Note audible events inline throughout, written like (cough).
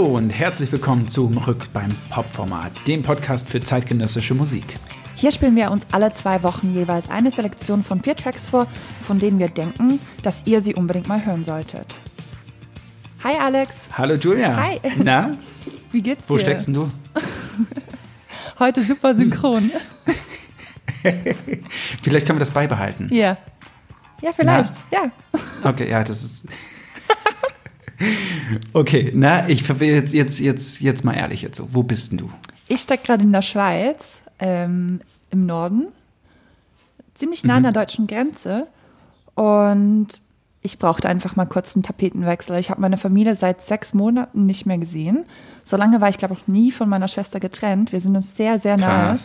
Hallo und herzlich willkommen zum Rück beim Pop-Format, dem Podcast für zeitgenössische Musik. Hier spielen wir uns alle zwei Wochen jeweils eine Selektion von vier Tracks vor, von denen wir denken, dass ihr sie unbedingt mal hören solltet. Hi Alex. Hallo Julia. Hi. Na, (laughs) Wie geht's dir? wo steckst denn du? (laughs) Heute super synchron. (laughs) Vielleicht können wir das beibehalten. Ja. Ja, vielleicht. Ja. Okay, ja, das ist. Okay, na, ich jetzt, jetzt, jetzt, jetzt mal ehrlich jetzt so. Wo bist denn du? Ich stecke gerade in der Schweiz, ähm, im Norden, ziemlich nah an der deutschen Grenze. Und ich brauchte einfach mal kurz einen Tapetenwechsel. Ich habe meine Familie seit sechs Monaten nicht mehr gesehen. So lange war ich, glaube ich, nie von meiner Schwester getrennt. Wir sind uns sehr, sehr nahe.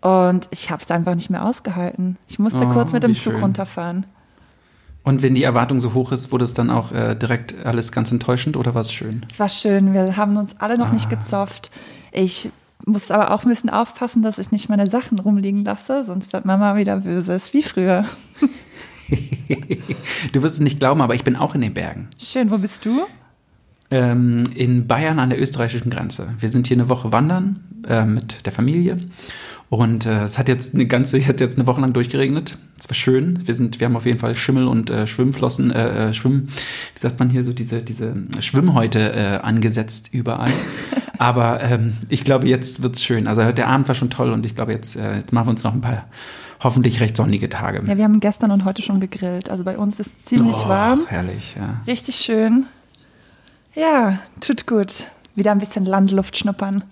Und ich habe es einfach nicht mehr ausgehalten. Ich musste Oh, kurz mit dem Zug schön. runterfahren. Und wenn die Erwartung so hoch ist, wurde es dann auch äh, direkt alles ganz enttäuschend oder war es schön? Es war schön. Wir haben uns alle noch Ah. nicht gezofft. Ich muss aber auch ein bisschen aufpassen, dass ich nicht meine Sachen rumliegen lasse, sonst wird Mama wieder böse. Ist wie früher. Du wirst es nicht glauben, aber ich bin auch in den Bergen. Schön, wo bist du? ähm, in Bayern an der österreichischen Grenze. Wir sind hier eine Woche wandern äh, mit der Familie und äh, es hat jetzt eine ganze, (laughs) hat jetzt eine Woche lang durchgeregnet. Es war schön. Wir sind, wir haben auf jeden Fall Schimmel und äh, Schwimmflossen, äh, äh, Schwimm, wie sagt man hier so diese diese Schwimmhäute äh, angesetzt überall. (laughs) Aber ähm, ich glaube, jetzt wird's schön. Also der Abend war schon toll und ich glaube, jetzt, äh, jetzt machen wir uns noch ein paar hoffentlich recht sonnige Tage. Ja, wir haben gestern und heute schon gegrillt. Also bei uns ist es ziemlich Oh, warm. Herrlich, ja. Richtig schön. Ja, tut gut. Wieder ein bisschen Landluft schnuppern.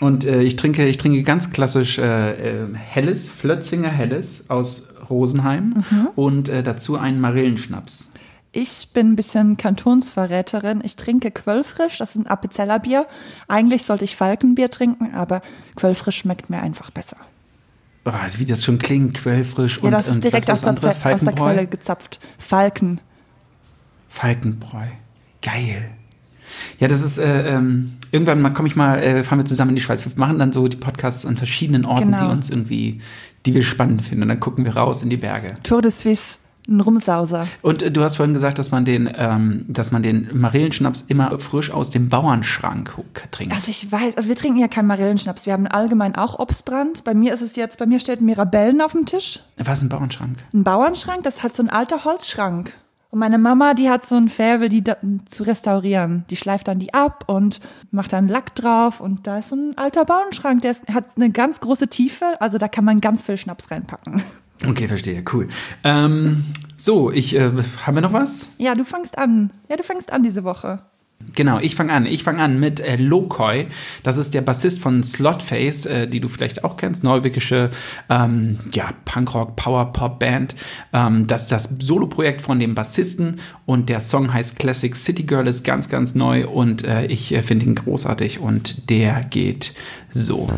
Und äh, ich trinke, ich trinke ganz klassisch äh, äh, Helles, Flötzinger Helles aus Rosenheim und äh, dazu einen Marillenschnaps. Ich bin ein bisschen Kantonsverräterin. Ich trinke Quellfrisch, das ist ein Appenzellerbier. Eigentlich sollte ich Falkenbier trinken, aber Quellfrisch schmeckt mir einfach besser. Oh, wie das schon klingt, quellfrisch Ja, und, das ist direkt aus der, aus der? Quelle gezapft. Falken. Falkenbräu. Geil. Ja, das ist, äh, ähm, irgendwann mal komme ich mal, äh, fahren wir zusammen in die Schweiz. Wir machen dann so die Podcasts an verschiedenen Orten, Genau. die uns irgendwie, die wir spannend finden. Und dann gucken wir raus in die Berge. Tour de Suisse, ein Rumsauser. Und äh, du hast vorhin gesagt, dass man den, ähm, dass man den Marillenschnaps immer frisch aus dem Bauernschrank trinkt. Also ich weiß, also wir trinken ja keinen Marillenschnaps. Wir haben allgemein auch Obstbrand. Bei mir ist es jetzt, bei mir steht Mirabellen auf dem Tisch. Was ist ein Bauernschrank? Ein Bauernschrank, das hat so ein alter Holzschrank. Und meine Mama, die hat so ein Faible, die da, zu restaurieren. Die schleift dann die ab und macht dann Lack drauf. Und da ist so ein alter Bauernschrank, der ist, hat eine ganz große Tiefe. Also da kann man ganz viel Schnaps reinpacken. (laughs) Okay, verstehe, cool. Ähm, so, ich, äh, haben wir noch was? Ja, du fängst an. Ja, du fängst an diese Woche. Genau, ich fange an. Ich fange an mit äh, Lokoi. Das ist der Bassist von Slotface, äh, die du vielleicht auch kennst. Norwegische ähm, ja, Punkrock, Power-Pop-Band. Ähm, das ist das Soloprojekt von dem Bassisten und der Song heißt Classic City Girl, ist ganz, ganz neu und äh, ich äh, finde ihn großartig und der geht so.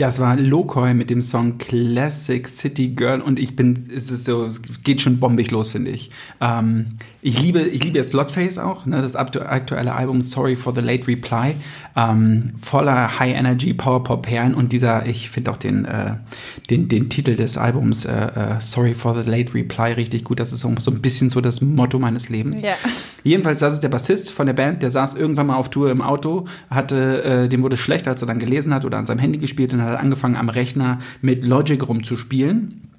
Das war Lokoi mit dem Song Classic City Girl und ich bin, es ist so, es geht schon bombig los, finde ich. Ähm, ich liebe, ich liebe Slotface auch, ne, das aktu- aktuelle Album Sorry for the Late Reply, ähm, voller High Energy Power Pop Perlen und dieser, ich finde auch den, äh, den, den Titel des Albums äh, äh, Sorry for the Late Reply richtig gut. Das ist so, so ein bisschen so das Motto meines Lebens. Ja. Jedenfalls, das ist der Bassist von der Band, der saß irgendwann mal auf Tour im Auto, hatte, äh, dem wurde schlecht, als er dann gelesen hat oder an seinem Handy gespielt und hat angefangen am Rechner mit Logic rumzuspielen.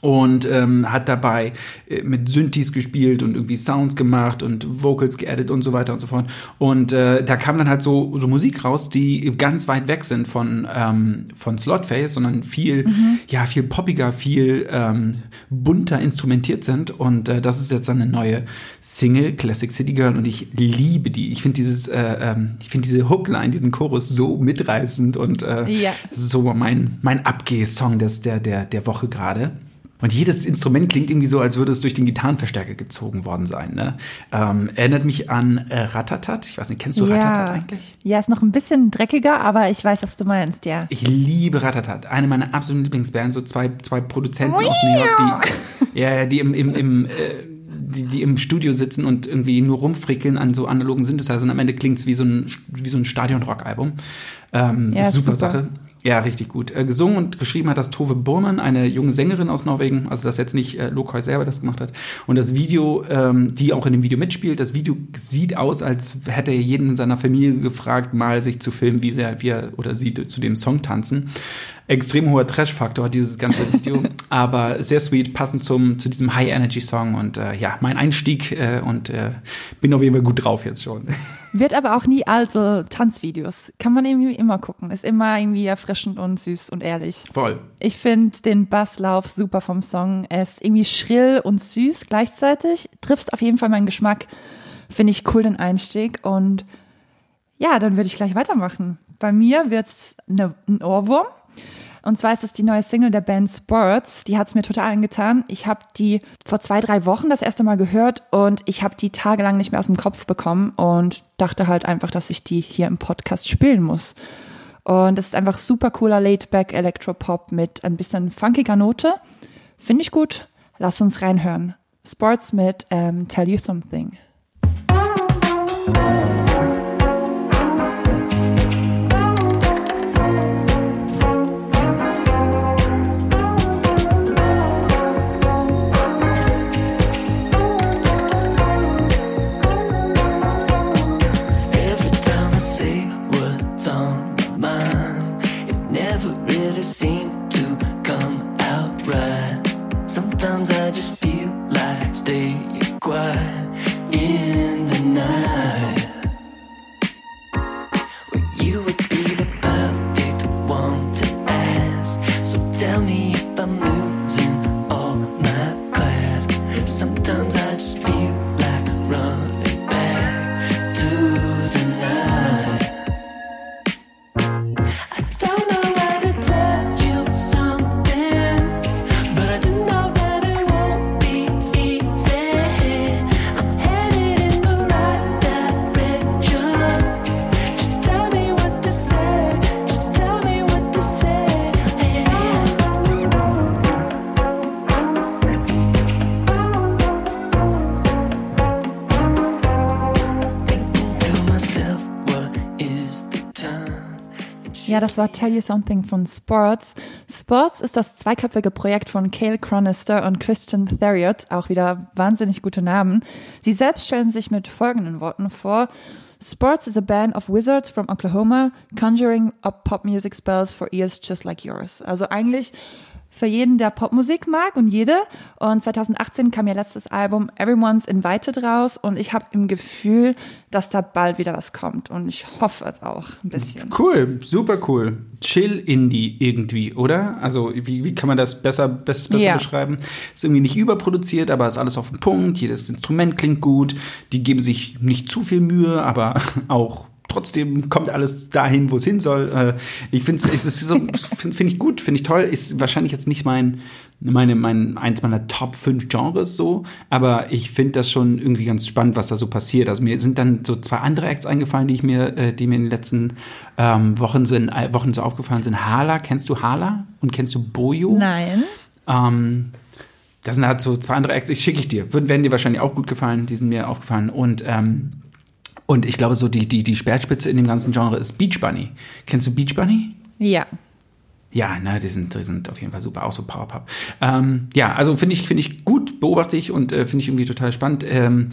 Und ähm, hat dabei äh, mit Synthes gespielt und irgendwie Sounds gemacht und Vocals geedit und so weiter und so fort. Und äh, da kam dann halt so, so Musik raus, die ganz weit weg sind von, ähm, von Slotface, sondern viel, ja, viel poppiger, viel ähm, bunter instrumentiert sind. Und äh, das ist jetzt dann eine neue Single, Classic City Girl, und ich liebe die. Ich finde dieses, äh, ähm, ich finde diese Hookline, diesen Chorus so mitreißend und äh, Ja. das ist so mein, mein Abgeh-Song des, der, der, der Woche gerade. Und jedes Instrument klingt irgendwie so, als würde es durch den Gitarrenverstärker gezogen worden sein. Ne? Ähm, erinnert mich an äh, Ratatat. Ich weiß nicht, kennst du Ratatat eigentlich? Ja, ist noch ein bisschen dreckiger, aber ich weiß, was du meinst, ja. Ich liebe Ratatat. Eine meiner absoluten Lieblingsbands. So zwei, zwei Produzenten aus New York, die, (laughs) ja, die im, im, im äh, die, die im Studio sitzen und irgendwie nur rumfrickeln an so analogen Synthesizern. Am Ende klingt's wie so ein, wie so ein Stadion-Rock-Album. Ähm, Ja, super, super. Sache. Ja, richtig gut. Äh, gesungen und geschrieben hat das Tove Burman, eine junge Sängerin aus Norwegen. Also das jetzt nicht äh, Lokoi selber das gemacht hat. Und das Video, ähm, die auch in dem Video mitspielt, das Video sieht aus, als hätte er jeden in seiner Familie gefragt, mal sich zu filmen, wie sehr wir oder sie zu dem Song tanzen. Extrem hoher Trash-Faktor, dieses ganze (laughs) Video, aber sehr sweet, passend zum, zu diesem High-Energy-Song und äh, ja, mein Einstieg äh, und äh, bin auf jeden Fall gut drauf jetzt schon. (laughs) Wird aber auch nie alt, so Tanzvideos. Kann man irgendwie immer gucken. Ist immer irgendwie erfrischend und süß und ehrlich. Voll. Ich finde den Basslauf super vom Song. Er ist irgendwie schrill und süß gleichzeitig. Triffst auf jeden Fall meinen Geschmack. Finde ich cool den Einstieg. Und ja, dann würde ich gleich weitermachen. Bei mir wird's ne, ein Ohrwurm. Und zwar ist es die neue Single der Band Sports. Die hat's mir total angetan. Ich habe die vor zwei, drei Wochen das erste Mal gehört und ich habe die tagelang nicht mehr aus dem Kopf bekommen und dachte halt einfach, dass ich die hier im Podcast spielen muss. Und es ist einfach super cooler Laid-Back Electropop mit ein bisschen funkiger Note. Finde ich gut. Lass uns reinhören. Sports mit ähm, Tell You Something. Me if I'm das war Tell You Something von Sports. Sports ist das zweiköpfige Projekt von Cale Chronister und Christian Theriot, auch wieder wahnsinnig gute Namen. Sie selbst stellen sich mit folgenden Worten vor. Sports is a band of wizards from Oklahoma, conjuring up pop music spells for ears just like yours. Also eigentlich für jeden, der Popmusik mag und jede. Und 2018 kam ihr letztes Album Everyone's Invited raus und ich habe im Gefühl, dass da bald wieder was kommt. Und ich hoffe es auch ein bisschen. Cool, super cool. Chill-Indie irgendwie, oder? Also, wie, wie kann man das besser, best, besser Ja. beschreiben? Ist irgendwie nicht überproduziert, aber ist alles auf den Punkt. Jedes Instrument klingt gut. Die geben sich nicht zu viel Mühe, aber (laughs) auch trotzdem kommt alles dahin, wo es hin soll. Äh, Ich finde es ist so, finde find ich gut, finde ich toll. Ist wahrscheinlich jetzt nicht mein, meine, mein, eins meiner Top 5 Genres so, aber ich finde das schon irgendwie ganz spannend, was da so passiert. Also mir sind dann so zwei andere Acts eingefallen, die ich mir, äh, die mir in den letzten ähm, Wochen, so in, äh, Wochen so aufgefallen sind. Hala, kennst du Hala? Und kennst du Bojo? Nein. Ähm, das sind halt so zwei andere Acts, ich schicke ich dir. Würden, werden dir wahrscheinlich auch gut gefallen, die sind mir aufgefallen. Und, ähm, und ich glaube, so die, die, die Speerspitze in dem ganzen Genre ist Beach Bunny. Kennst du Beach Bunny? Ja. Ja, ne, die sind, die sind auf jeden Fall super, auch so Powerpop. Ähm, ja, also finde ich, finde ich gut, beobachte ich und äh, finde ich irgendwie total spannend. Ähm,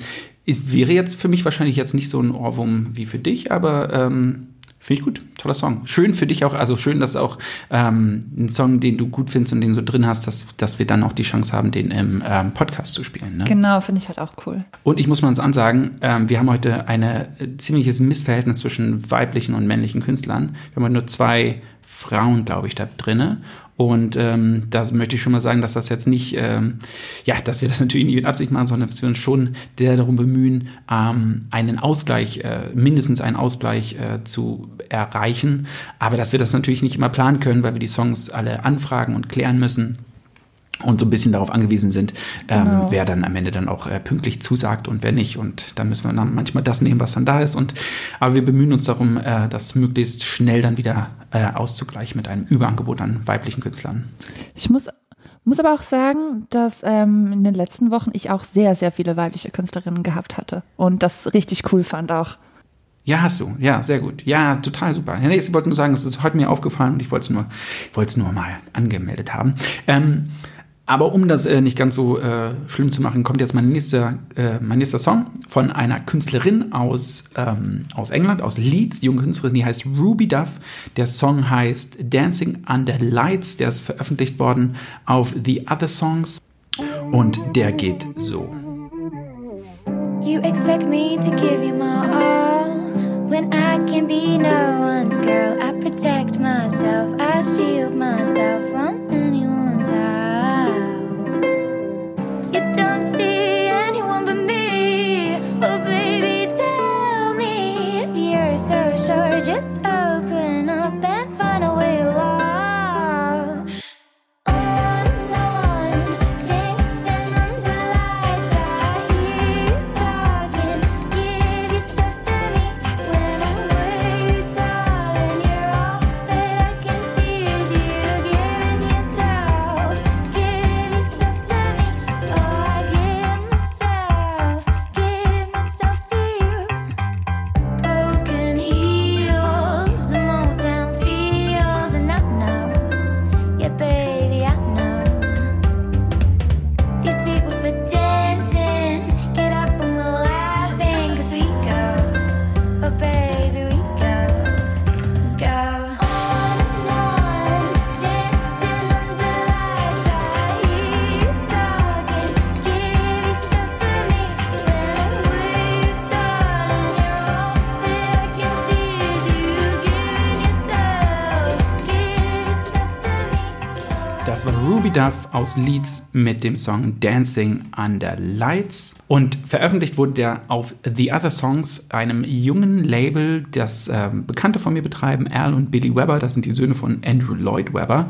wäre jetzt für mich wahrscheinlich jetzt nicht so ein Ohrwurm wie für dich, aber ähm, Finde ich gut, toller Song. Schön für dich auch, also schön, dass auch ähm, ein Song, den du gut findest und den so drin hast, dass, dass wir dann auch die Chance haben, den im ähm, Podcast zu spielen. Ne? Genau, finde ich halt auch cool. Und ich muss mal uns ansagen, ähm, wir haben heute ein äh, ziemliches Missverhältnis zwischen weiblichen und männlichen Künstlern. Wir haben heute nur zwei Frauen, glaube ich, da drinne. Und ähm, da möchte ich schon mal sagen, dass das jetzt nicht, ähm, ja, dass wir das (laughs) natürlich nicht mit Absicht machen, sondern dass wir uns schon darum bemühen, ähm, einen Ausgleich, äh, mindestens einen Ausgleich äh, zu erreichen. Aber dass wir das natürlich nicht immer planen können, weil wir die Songs alle anfragen und klären müssen und so ein bisschen darauf angewiesen sind, ähm, Genau. wer dann am Ende dann auch äh, pünktlich zusagt und wer nicht. Und dann müssen wir dann manchmal das nehmen, was dann da ist. Und aber wir bemühen uns darum, äh, das möglichst schnell dann wieder äh, auszugleichen mit einem Überangebot an weiblichen Künstlern. Ich muss, muss aber auch sagen, dass ähm, in den letzten Wochen ich auch sehr, sehr viele weibliche Künstlerinnen gehabt hatte und das richtig cool fand auch. Ja, hast du. Ja, sehr gut. Ja, total super. Ja, nee, ich wollte nur sagen, es ist heute mir aufgefallen und ich wollte es nur, ich wollte es nur mal angemeldet haben. Ähm, aber um das äh, nicht ganz so äh, schlimm zu machen, kommt jetzt mein nächster, äh, mein nächster Song von einer Künstlerin aus, ähm, aus England, aus Leeds, die junge Künstlerin, die heißt Ruby Duff. Der Song heißt Dancing Under Lights, der ist veröffentlicht worden auf The Other Songs und der geht so. You expect me to give you my all when I can be no one's girl. I protect myself, I shield myself from Duff aus Leeds mit dem Song Dancing Under Lights. Und veröffentlicht wurde der auf The Other Songs, einem jungen Label, das ähm, Bekannte von mir betreiben, Al und Billy Webber, das sind die Söhne von Andrew Lloyd Webber,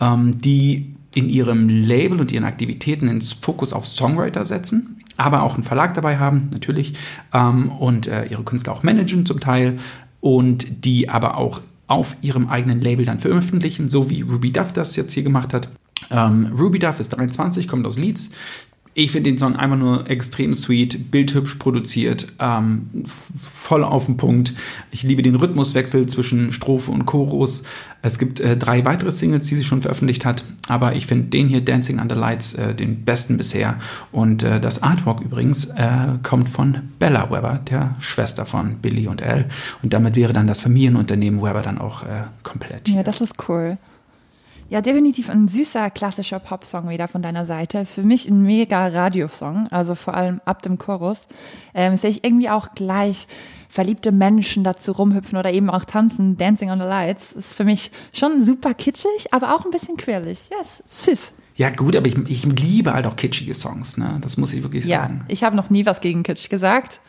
ähm, die in ihrem Label und ihren Aktivitäten den Fokus auf Songwriter setzen, aber auch einen Verlag dabei haben, natürlich, ähm, und äh, ihre Künstler auch managen zum Teil und die aber auch auf ihrem eigenen Label dann veröffentlichen, so wie Ruby Duff das jetzt hier gemacht hat. Ähm, Ruby Duff ist 23, kommt aus Leeds. Ich finde den Song einfach nur extrem sweet, bildhübsch produziert, ähm, voll auf den Punkt. Ich liebe den Rhythmuswechsel zwischen Strophe und Chorus. Es gibt äh, drei weitere Singles, die sie schon veröffentlicht hat, aber ich finde den hier, Dancing Under Lights, äh, den besten bisher. Und äh, das Artwork übrigens äh, kommt von Bella Webber, der Schwester von Billy und Elle. Und damit wäre dann das Familienunternehmen Webber dann auch äh, komplett. Ja, das ist cool. Ja, definitiv ein süßer klassischer Popsong wieder von deiner Seite. Für mich ein mega Radiosong, also vor allem ab dem Chorus. Ähm, sehe ich irgendwie auch gleich verliebte Menschen dazu rumhüpfen oder eben auch tanzen. Dancing on the Lights ist für mich schon super kitschig, aber auch ein bisschen quirlig. Ja, ist süß. Ja, gut, aber ich, ich liebe halt auch kitschige Songs, ne? Das muss ich wirklich Ja, sagen. ich habe noch nie was gegen Kitsch gesagt.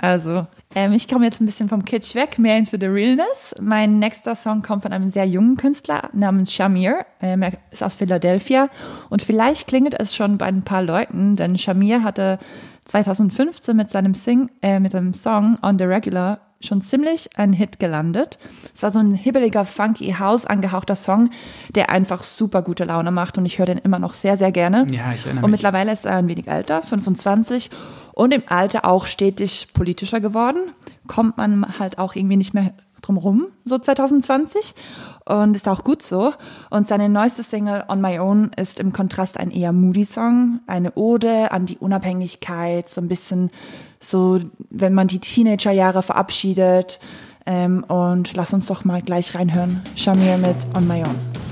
Also, ähm, ich komme jetzt ein bisschen vom Kitsch weg, mehr into the realness. Mein nächster Song kommt von einem sehr jungen Künstler namens Shamir. Ähm, er ist aus Philadelphia und vielleicht klingelt es schon bei ein paar Leuten, denn Shamir hatte 2015 mit seinem Sing, äh, mit seinem Song On the Regular schon ziemlich ein Hit gelandet. Es war so ein hibbeliger, funky, House angehauchter Song, der einfach super gute Laune macht und ich höre den immer noch sehr, sehr gerne. Ja, ich erinnere Und mich. mittlerweile ist er ein wenig älter, 25 und im Alter auch stetig politischer geworden. Kommt man halt auch irgendwie nicht mehr drum rum, so 2020. Und ist auch gut so. Und seine neueste Single On My Own ist im Kontrast ein eher moody Song, eine Ode an die Unabhängigkeit, so ein bisschen so, wenn man die Teenagerjahre verabschiedet. Ähm, und lass uns doch mal gleich reinhören. Shamir mit On My Own.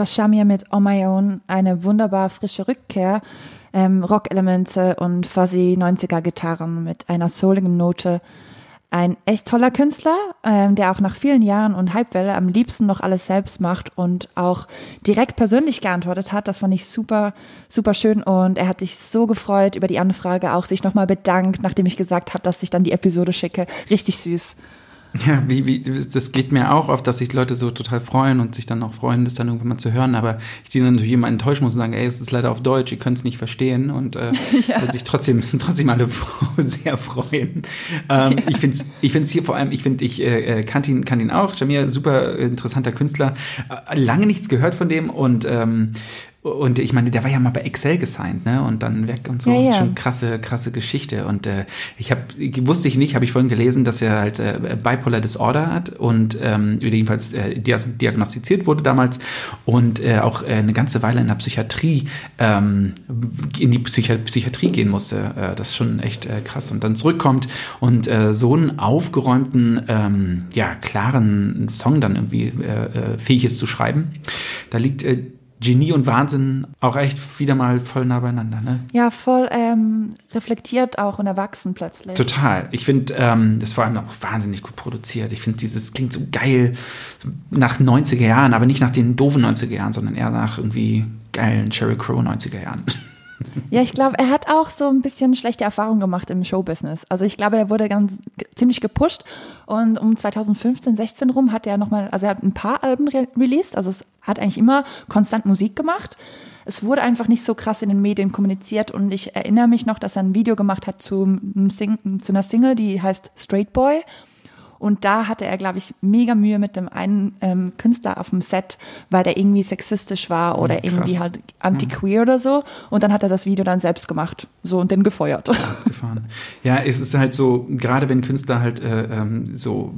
War Shamir mit On My Own, eine wunderbar frische Rückkehr. Ähm, Rock-Elemente und fuzzy 90er-Gitarren mit einer souligen Note. Ein echt toller Künstler, ähm, der auch nach vielen Jahren und Hypewelle am liebsten noch alles selbst macht und auch direkt persönlich geantwortet hat. Das fand ich super, super schön und er hat sich so gefreut über die Anfrage, auch sich nochmal bedankt, nachdem ich gesagt habe, dass ich dann die Episode schicke. Richtig süß. Ja, wie, wie, das geht mir auch oft, dass sich Leute so total freuen und sich dann auch freuen, das dann irgendwann mal zu hören. Aber ich die dann natürlich immer enttäuschen muss und sagen, ey, es ist leider auf Deutsch, ihr könnt es nicht verstehen. Und äh, (laughs) weil sich trotzdem, (laughs) trotzdem alle (laughs) sehr freuen. Ähm, Ich finde es ich find's hier vor allem, ich finde, ich äh, kannte ihn, kann ihn auch. Jamir, super interessanter Künstler. Äh, lange nichts gehört von dem und ähm, und ich meine, der war ja mal bei Excel gesigned, ne? Und dann weg und so. Ja, ja. Schon krasse, krasse Geschichte. Und äh, ich habe, wusste ich nicht, habe ich vorhin gelesen, dass er halt äh, Bipolar Disorder hat und ähm, jedenfalls äh, diagnostiziert wurde damals und äh, auch äh, eine ganze Weile in der Psychiatrie ähm, in die Psychi Psychiatrie gehen musste. Äh, das ist schon echt äh, krass. Und dann zurückkommt und äh, so einen aufgeräumten, ähm, ja, klaren Song dann irgendwie äh, äh, fähig ist zu schreiben. Da liegt äh, Genie und Wahnsinn auch echt wieder mal voll nah beieinander. Ne? Ja, voll ähm, reflektiert auch und erwachsen plötzlich. Total. Ich finde, ähm, das vor allem auch wahnsinnig gut produziert. Ich finde, dieses klingt so geil nach 90er Jahren, aber nicht nach den doofen 90er Jahren, sondern eher nach irgendwie geilen Sheryl Crow 90er Jahren. Ja, ich glaube, er hat auch so ein bisschen schlechte Erfahrungen gemacht im Showbusiness. Also ich glaube, er wurde ganz ziemlich gepusht und um 2015, 16 rum hat er nochmal, also er hat ein paar Alben re released, also es hat eigentlich immer konstant Musik gemacht. Es wurde einfach nicht so krass in den Medien kommuniziert und ich erinnere mich noch, dass er ein Video gemacht hat zu, zu einer Single, die heißt Straight Boy. Und da hatte er, glaube ich, mega Mühe mit dem einen ähm, Künstler auf dem Set, weil der irgendwie sexistisch war oder Ja, krass. irgendwie halt anti-queer oder so. Und dann hat er das Video dann selbst gemacht. So und den gefeuert. gefahren. Ja, es ist halt so, gerade wenn Künstler halt äh, ähm, so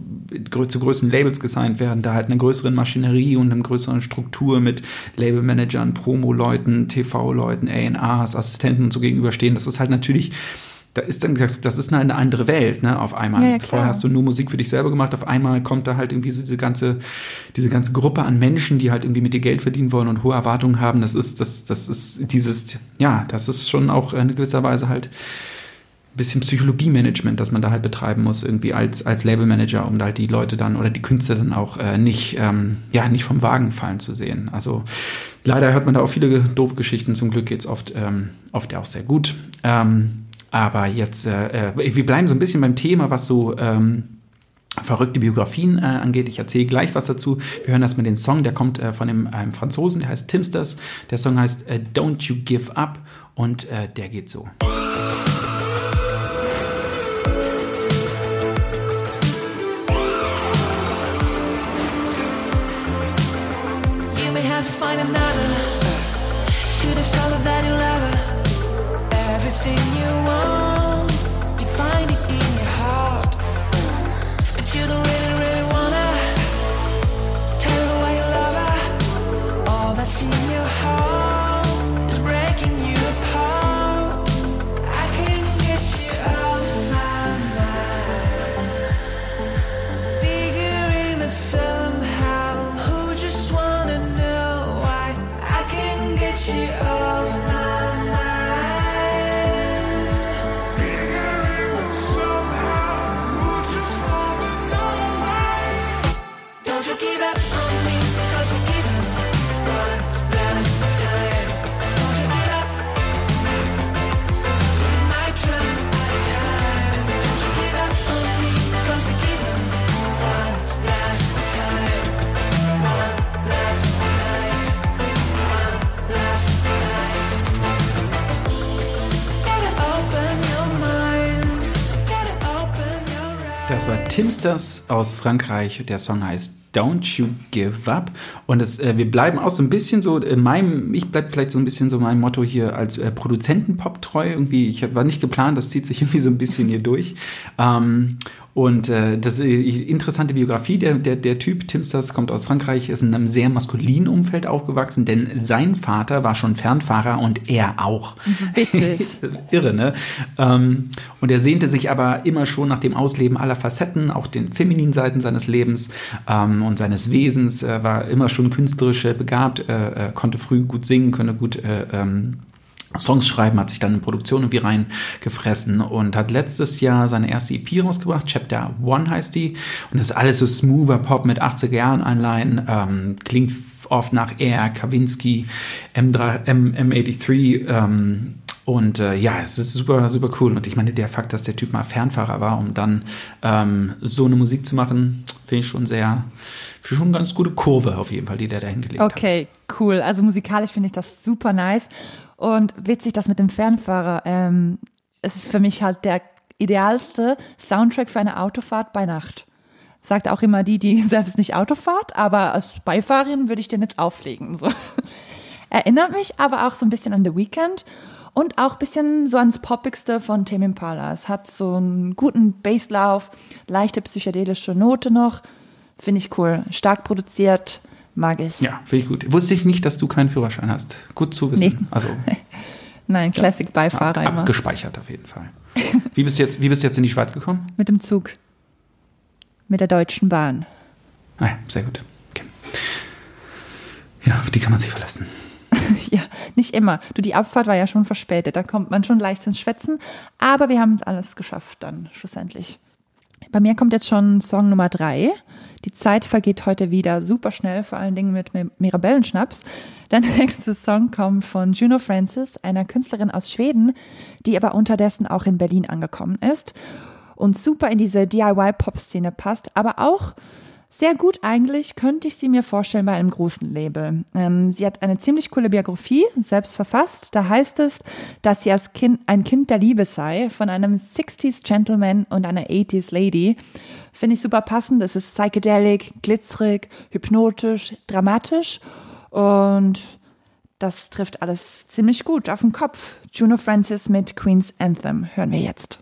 zu größeren Labels gesigned werden, da halt eine größeren Maschinerie und eine größere Struktur mit Labelmanagern, Promo-Leuten, TV-Leuten, A&Rs, Assistenten und so gegenüberstehen, das ist halt natürlich da ist dann das, das ist eine andere Welt, ne, auf einmal. Ja, ja. Vorher hast du nur Musik für dich selber gemacht, auf einmal kommt da halt irgendwie so diese ganze, diese ganze Gruppe an Menschen, die halt irgendwie mit dir Geld verdienen wollen und hohe Erwartungen haben. Das ist, das, das ist dieses, ja, das ist schon auch in gewisser Weise halt ein bisschen Psychologie-Management, das man da halt betreiben muss, irgendwie als, als Labelmanager, um da halt die Leute dann oder die Künstler dann auch äh, nicht, ähm, ja, nicht vom Wagen fallen zu sehen. Also leider hört man da auch viele doofe Geschichten, zum Glück geht's oft, ähm, oft ja auch sehr gut. Ähm, aber jetzt, äh, äh, wir bleiben so ein bisschen beim Thema, was so ähm, verrückte Biografien äh, angeht. Ich erzähle gleich was dazu. Wir hören erstmal den Song, der kommt äh, von dem, einem Franzosen, der heißt Timsters. Der Song heißt äh, Don't You Give Up und äh, der geht so. War Timsters aus Frankreich. Der Song heißt Don't You Give Up. Und es, äh, wir bleiben auch so ein bisschen so in meinem, ich bleib vielleicht so ein bisschen so mein Motto hier als äh, Produzentenpop treu. Irgendwie, ich war nicht geplant, das zieht sich (laughs) irgendwie so ein bisschen hier durch. Ähm, und äh, das äh, interessante Biografie, der, der, der Typ, Timsters, kommt aus Frankreich, ist in einem sehr maskulinen Umfeld aufgewachsen, denn sein Vater war schon Fernfahrer und er auch. Witzig. (laughs) Irre, ne? Ähm, und er sehnte sich aber immer schon nach dem Ausleben aller Facetten, auch den femininen Seiten seines Lebens ähm, und seines Wesens, äh, war immer schon künstlerisch begabt, äh, äh, konnte früh gut singen, konnte gut äh, ähm, Songs schreiben, hat sich dann in Produktion irgendwie reingefressen und hat letztes Jahr seine erste EP rausgebracht, Chapter One heißt die. Und das ist alles so smoother Pop mit 80er Jahren Einleihen, ähm, klingt oft nach Air, Kavinsky, M3, M, M83, ähm, und äh, ja, es ist super, super cool. Und ich meine, der Fakt, dass der Typ mal Fernfahrer war, um dann ähm, so eine Musik zu machen, finde ich schon sehr, für schon eine ganz gute Kurve auf jeden Fall, die der da hingelegt hat. Okay, cool. Also musikalisch finde ich das super nice. Und witzig, das mit dem Fernfahrer. Ähm, es ist für mich halt der idealste Soundtrack für eine Autofahrt bei Nacht. Sagt auch immer die, die (laughs) selbst nicht Auto fahrt, aber als Beifahrerin würde ich den jetzt auflegen. So. (laughs) Erinnert mich aber auch so ein bisschen an The Weeknd und auch ein bisschen so ans Poppigste von Tame Impala. Es hat so einen guten Basslauf, leichte psychedelische Note noch. Finde ich cool. Stark produziert, mag ich. Ja, finde ich gut. Wusste ich nicht, dass du keinen Führerschein hast. Gut zu wissen. Nee. Also (laughs) Nein, Classic-Beifahrer ab, immer. abgespeichert auf jeden Fall. Wie bist, du jetzt, wie bist du jetzt in die Schweiz gekommen? (laughs) Mit dem Zug. Mit der Deutschen Bahn. Ah, ja, sehr gut. Okay. Ja, auf die kann man sich verlassen. (laughs) Ja, nicht immer. Du, die Abfahrt war ja schon verspätet. Da kommt man schon leicht ins Schwätzen. Aber wir haben es alles geschafft dann, schlussendlich. Bei mir kommt jetzt schon Song Nummer drei. Die Zeit vergeht heute wieder super schnell, vor allen Dingen mit Mir- Mirabellenschnaps. Der (laughs) nächste Song kommt von Juno Francis, einer Künstlerin aus Schweden, die aber unterdessen auch in Berlin angekommen ist und super in diese DIY-Pop-Szene passt, aber auch sehr gut eigentlich könnte ich sie mir vorstellen bei einem großen Label. Ähm, sie hat eine ziemlich coole Biografie, selbst verfasst. Da heißt es, dass sie als kind, ein Kind der Liebe sei, von einem 60s Gentleman und einer 80s Lady. Finde ich super passend. Es ist psychedelic, glitzerig, hypnotisch, dramatisch und das trifft alles ziemlich gut auf den Kopf. Juno Francis mit Queen's Anthem hören wir jetzt.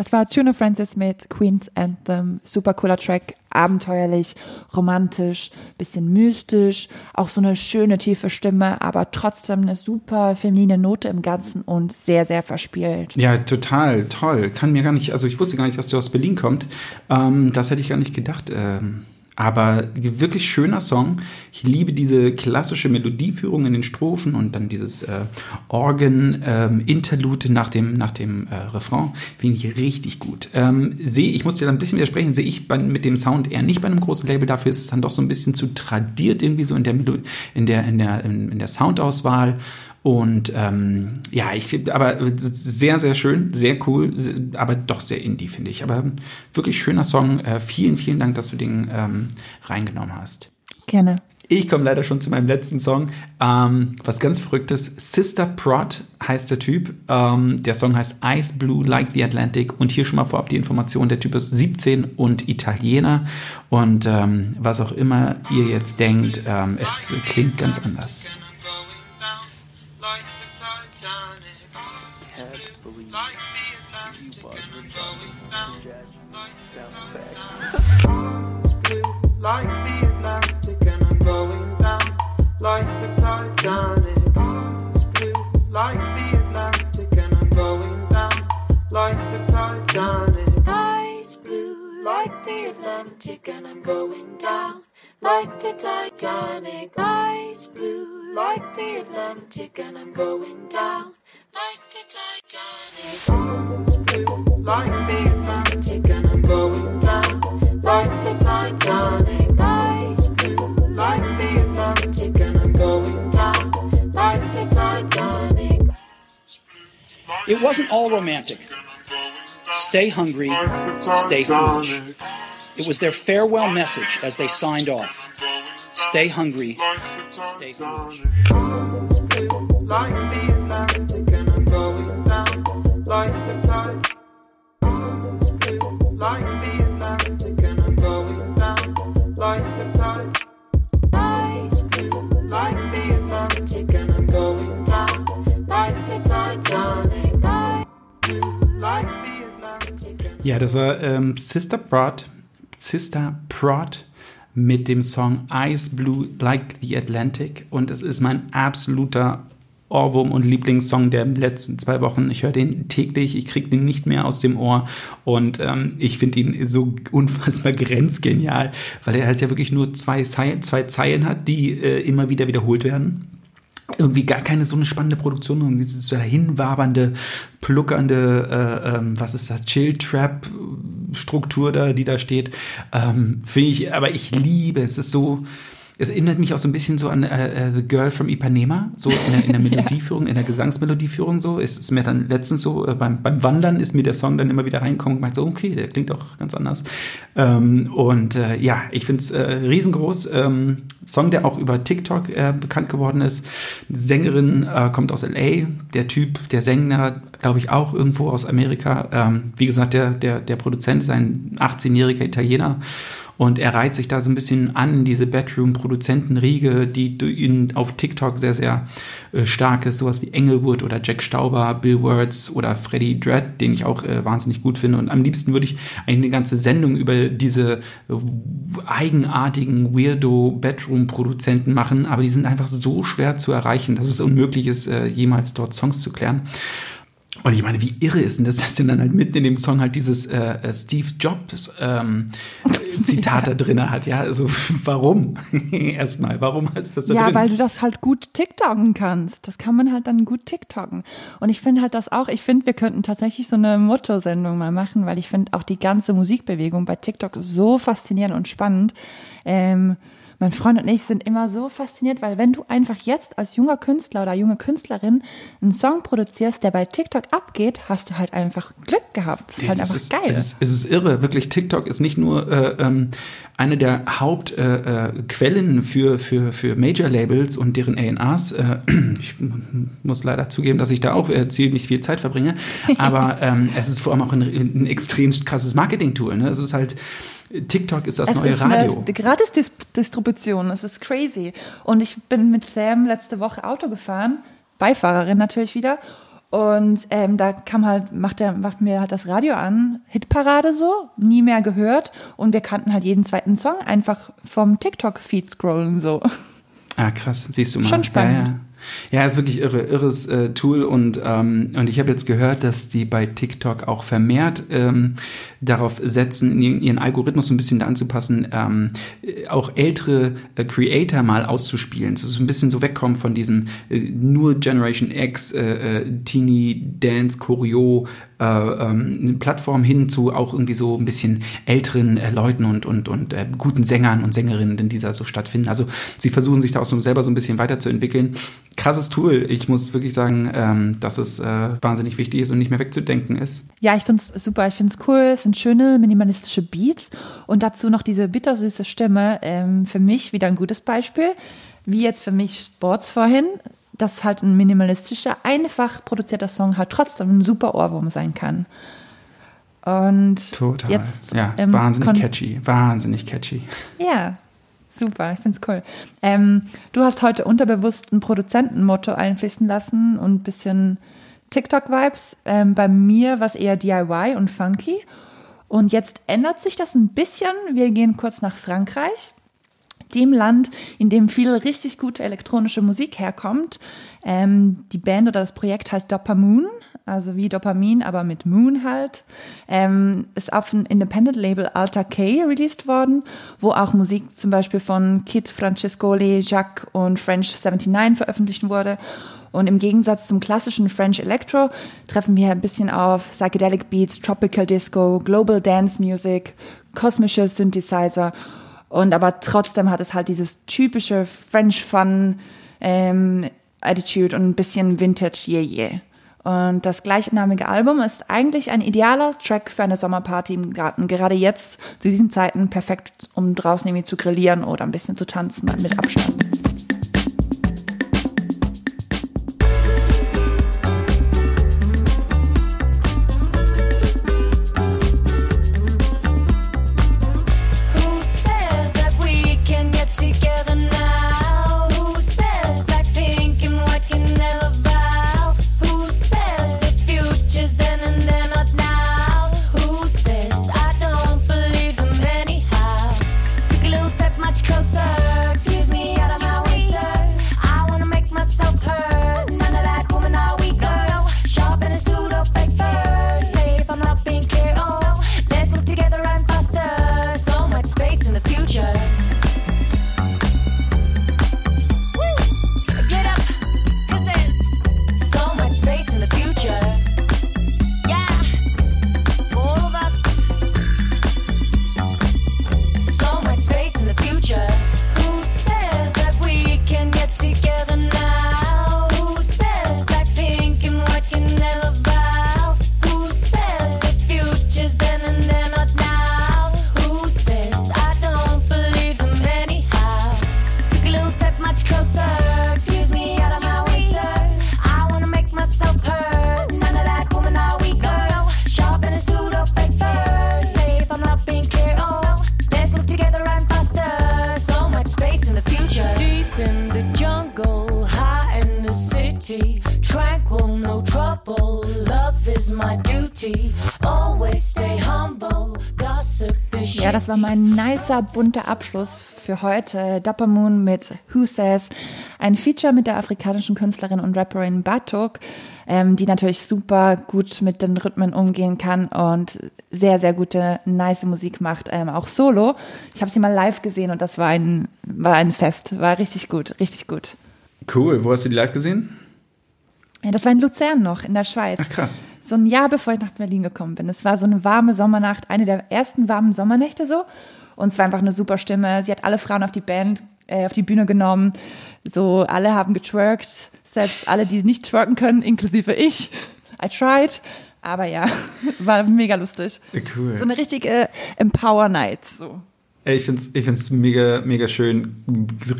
Das war Juno Francis mit Queen's Anthem. Super cooler Track, abenteuerlich, romantisch, bisschen mystisch, auch so eine schöne tiefe Stimme, aber trotzdem eine super feminine Note im Ganzen und sehr, sehr verspielt. Ja, total, toll. Kann mir gar nicht, also ich wusste gar nicht, dass du aus Berlin kommst. Ähm, das hätte ich gar nicht gedacht. Ähm, aber wirklich schöner Song. Ich liebe diese klassische Melodieführung in den Strophen und dann dieses äh, Organ-Interlude nach dem, nach dem äh, Refrain. Finde ich richtig gut. Ähm, sehe, ich muss dir da ein bisschen widersprechen, sehe ich bei, mit dem Sound eher nicht bei einem großen Label. Dafür ist es dann doch so ein bisschen zu tradiert irgendwie so in der, Melo in der, in der, in, in der Soundauswahl. Und ähm, ja, ich, aber sehr, sehr schön, sehr cool, aber doch sehr indie, finde ich. Aber wirklich schöner Song. Äh, vielen, vielen Dank, dass du den ähm, reingenommen hast. Gerne. Ich komme leider schon zu meinem letzten Song. Ähm, was ganz Verrücktes. Sister Prod heißt der Typ. Ähm, der Song heißt Ice Blue Like the Atlantic. Und hier schon mal vorab die Information: der Typ ist 17 und Italiener. Und ähm, was auch immer ihr jetzt denkt, ähm, es klingt ganz anders. Like the Atlantic and I'm going down like the Titanic. It's blue like the Atlantic and I'm going down like the Titanic. Eyes blue like the Atlantic, and I'm going down like the Titanic. Eyes blue like the Atlantic, and I'm going down like the Titanic. Like The Atlantic, and I'm going down like the Titanic. Eyes blue like the Atlantic, and I'm going down like the Titanic. It wasn't all romantic. Stay hungry, stay foolish. It was their farewell message as they signed off. Stay hungry, stay foolish. like the Atlantic and I'm going down like the tide. Like the Eyes. Eyes Ja, das war ähm, Sister Prod, Sister Prod mit dem Song Ice Blue Like the Atlantic. Und es ist mein absoluter Ohrwurm und Lieblingssong der letzten zwei Wochen. Ich höre den täglich, ich kriege den nicht mehr aus dem Ohr und ähm, ich finde ihn so (laughs) unfassbar grenzgenial, weil er halt ja wirklich nur zwei, Zei zwei Zeilen hat, die äh, immer wieder wiederholt werden irgendwie gar keine so eine spannende Produktion, irgendwie so dahinwabernde, pluckernde, äh, ähm, was ist das, Chill-Trap-Struktur da, die da steht. Ähm, Finde ich, aber ich liebe. Es ist so, es erinnert mich auch so ein bisschen so an äh, äh, The Girl from Ipanema, so in der, in der (laughs) Melodieführung, in der Gesangsmelodieführung so. Es ist mir dann letztens so, äh, beim, beim Wandern ist mir der Song dann immer wieder reingekommen und meinte so, okay, der klingt auch ganz anders. Ähm, und äh, ja, ich finde es äh, riesengroß. Ähm, Song, der auch über TikTok äh, bekannt geworden ist. Die Sängerin äh, kommt aus LA, der Typ, der Sänger, glaube ich, auch irgendwo aus Amerika. Ähm, wie gesagt, der, der, der Produzent ist ein 18-jähriger Italiener. Und er reiht sich da so ein bisschen an, diese Bedroom-Produzentenriege, die ihn auf TikTok sehr, sehr äh, stark ist. Sowas wie Englewood oder Jack Stauber, Bill Words oder Freddie Dredd, den ich auch äh, wahnsinnig gut finde. Und am liebsten würde ich eine ganze Sendung über diese äh, eigenartigen Weirdo-Bedroom-Produzenten machen. Aber die sind einfach so schwer zu erreichen, dass es unmöglich ist, äh, jemals dort Songs zu klären. Und ich meine, wie irre ist denn das, dass denn dann halt mitten in dem Song halt dieses äh, äh, Steve Jobs ähm, (laughs) Zitat da drin hat. Ja, also warum? (laughs) Erstmal, warum ist das da Ja, drin? weil du das halt gut TikToken kannst. Das kann man halt dann gut TikToken. Und ich finde halt das auch, ich finde, wir könnten tatsächlich so eine Motto-Sendung mal machen, weil ich finde auch die ganze Musikbewegung bei TikTok so faszinierend und spannend. Ähm, mein Freund und ich sind immer so fasziniert, weil wenn du einfach jetzt als junger Künstler oder junge Künstlerin einen Song produzierst, der bei TikTok abgeht, hast du halt einfach Glück gehabt. Das ist halt es einfach ist, geil. Es ist, es ist irre, wirklich. TikTok ist nicht nur äh, ähm, eine der Hauptquellen äh, Quellen für, für, für Major-Labels und deren A&Rs. Äh, (clears throat) ich muss leider zugeben, dass ich da auch äh, ziemlich viel Zeit verbringe. (laughs) Aber ähm, es ist vor allem auch ein, ein extrem krasses Marketing-Tool. Ne? Es ist halt, TikTok ist das Es neue ist Radio. eine Gratis-Distribution, es ist crazy. Und ich bin mit Sam letzte Woche Auto gefahren, Beifahrerin natürlich wieder. Und ähm, da kam halt, macht, der, macht mir halt das Radio an, Hitparade so, nie mehr gehört. Und wir kannten halt jeden zweiten Song einfach vom TikTok-Feed scrollen so. Ah, krass, siehst du mal. Schon spannend. Ja, ja. Ja, ist wirklich irre, irres äh, Tool und ähm, und ich habe jetzt gehört, dass die bei TikTok auch vermehrt ähm, darauf setzen, ihren, Algorithmus ein bisschen da anzupassen, ähm, äh, auch ältere äh, Creator mal auszuspielen, so ein bisschen so wegkommen von diesem äh, nur Generation X, äh, äh, Teenie Dance Choreo äh, ähm, Plattform hin zu auch irgendwie so ein bisschen älteren äh, Leuten und und und äh, guten Sängern und Sängerinnen, die da so stattfinden. Also sie versuchen sich da auch so selber so ein bisschen weiterzuentwickeln. Krasses Tool. Ich muss wirklich sagen, ähm, dass es äh, wahnsinnig wichtig ist und nicht mehr wegzudenken ist. Ja, ich find's super, ich find's cool. Es sind schöne minimalistische Beats und dazu noch diese bittersüße Stimme. Ähm, für mich wieder ein gutes Beispiel, wie jetzt für mich Sports vorhin, dass halt ein minimalistischer, einfach produzierter Song halt trotzdem ein super Ohrwurm sein kann. Und Total. jetzt ja, ähm, wahnsinnig kon- catchy, wahnsinnig catchy. Ja, super, ich find's cool. Ähm, du hast heute unterbewusst ein Produzentenmotto einfließen lassen und ein bisschen TikTok-Vibes. Ähm, bei mir war es eher DIY und funky. Und jetzt ändert sich das ein bisschen. Wir gehen kurz nach Frankreich, dem Land, in dem viel richtig gute elektronische Musik herkommt. Ähm, die Band oder das Projekt heißt Dopamoon, also wie Dopamin, aber mit Moon halt. Ähm, ist auf dem Independent-Label Alta K released worden, wo auch Musik zum Beispiel von Kid Francescoli, Jacques und French 79 veröffentlicht wurde. Und im Gegensatz zum klassischen French Electro treffen wir ein bisschen auf Psychedelic Beats, Tropical Disco, Global Dance Music, kosmische Synthesizer. Und aber trotzdem hat es halt dieses typische French Fun ähm, Attitude und ein bisschen Vintage Yeah Yeah. Und das gleichnamige Album ist eigentlich ein idealer Track für eine Sommerparty im Garten. Gerade jetzt, zu diesen Zeiten, perfekt, um draußen irgendwie zu grillieren oder ein bisschen zu tanzen mit Abstand. Nicer, bunter Abschluss für heute. Dapper Moon mit Who Says. Ein Feature mit der afrikanischen Künstlerin und Rapperin Batuk, ähm, die natürlich super gut mit den Rhythmen umgehen kann und sehr, sehr gute, nice Musik macht, ähm, auch solo. Ich habe sie mal live gesehen und das war ein, war ein Fest. War richtig gut, richtig gut. Cool. Wo hast du die live gesehen? Ja, das war in Luzern noch, in der Schweiz. Ach krass. so ein Jahr bevor ich nach Berlin gekommen bin. Es war so eine warme Sommernacht, eine der ersten warmen Sommernächte so. Und es war einfach eine super Stimme. Sie hat alle Frauen auf die Band, äh, auf die Bühne genommen. So, alle haben getwerkt. Selbst alle, die nicht twerken können, inklusive ich. I tried. Aber ja, (laughs) war mega lustig. Cool. So eine richtige Empower Night. So. Ich find's, ich find's mega, mega schön.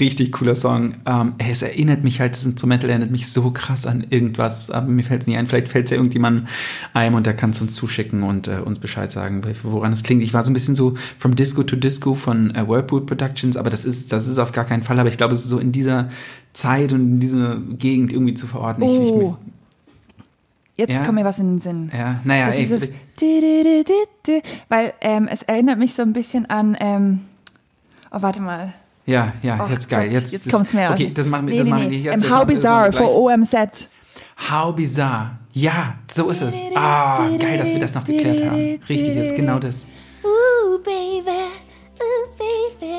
Richtig cooler Song. Ähm, es erinnert mich halt, das Instrumental erinnert mich so krass an irgendwas, aber mir fällt's nicht ein. Vielleicht fällt's ja irgendjemandem ein und der kann's uns zuschicken und äh, uns Bescheid sagen, woran es klingt. Ich war so ein bisschen so from Disco to Disco von äh, Whirlpool Productions, aber das ist, das ist auf gar keinen Fall. Aber ich glaube, es ist so in dieser Zeit und in dieser Gegend irgendwie zu verorten. Ich, ich, Oh. Jetzt Ja. kommt mir was in den Sinn. Ja, naja, Das ey, ist es. Weil ähm, es erinnert mich so ein bisschen an. Ähm, oh, warte mal. ja, ja, Ach jetzt geil. Jetzt, jetzt das- kommt's mir. Okay, das machen wir, das machen wir nicht jetzt. Ähm, How Bizarre for. OMZ. How bizarre. Ja, so ist es. Ah, geil, dass wir das noch geklärt haben. Richtig, jetzt genau das. Ooh, baby, ooh, baby.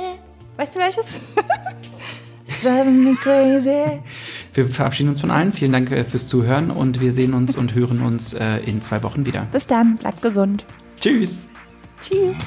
Weißt du welches? (laughs) It's driving me crazy. (laughs) Wir verabschieden uns von allen. Vielen Dank äh, fürs Zuhören und wir sehen uns und hören uns äh, in zwei Wochen wieder. Bis dann, bleibt gesund. Tschüss. Tschüss.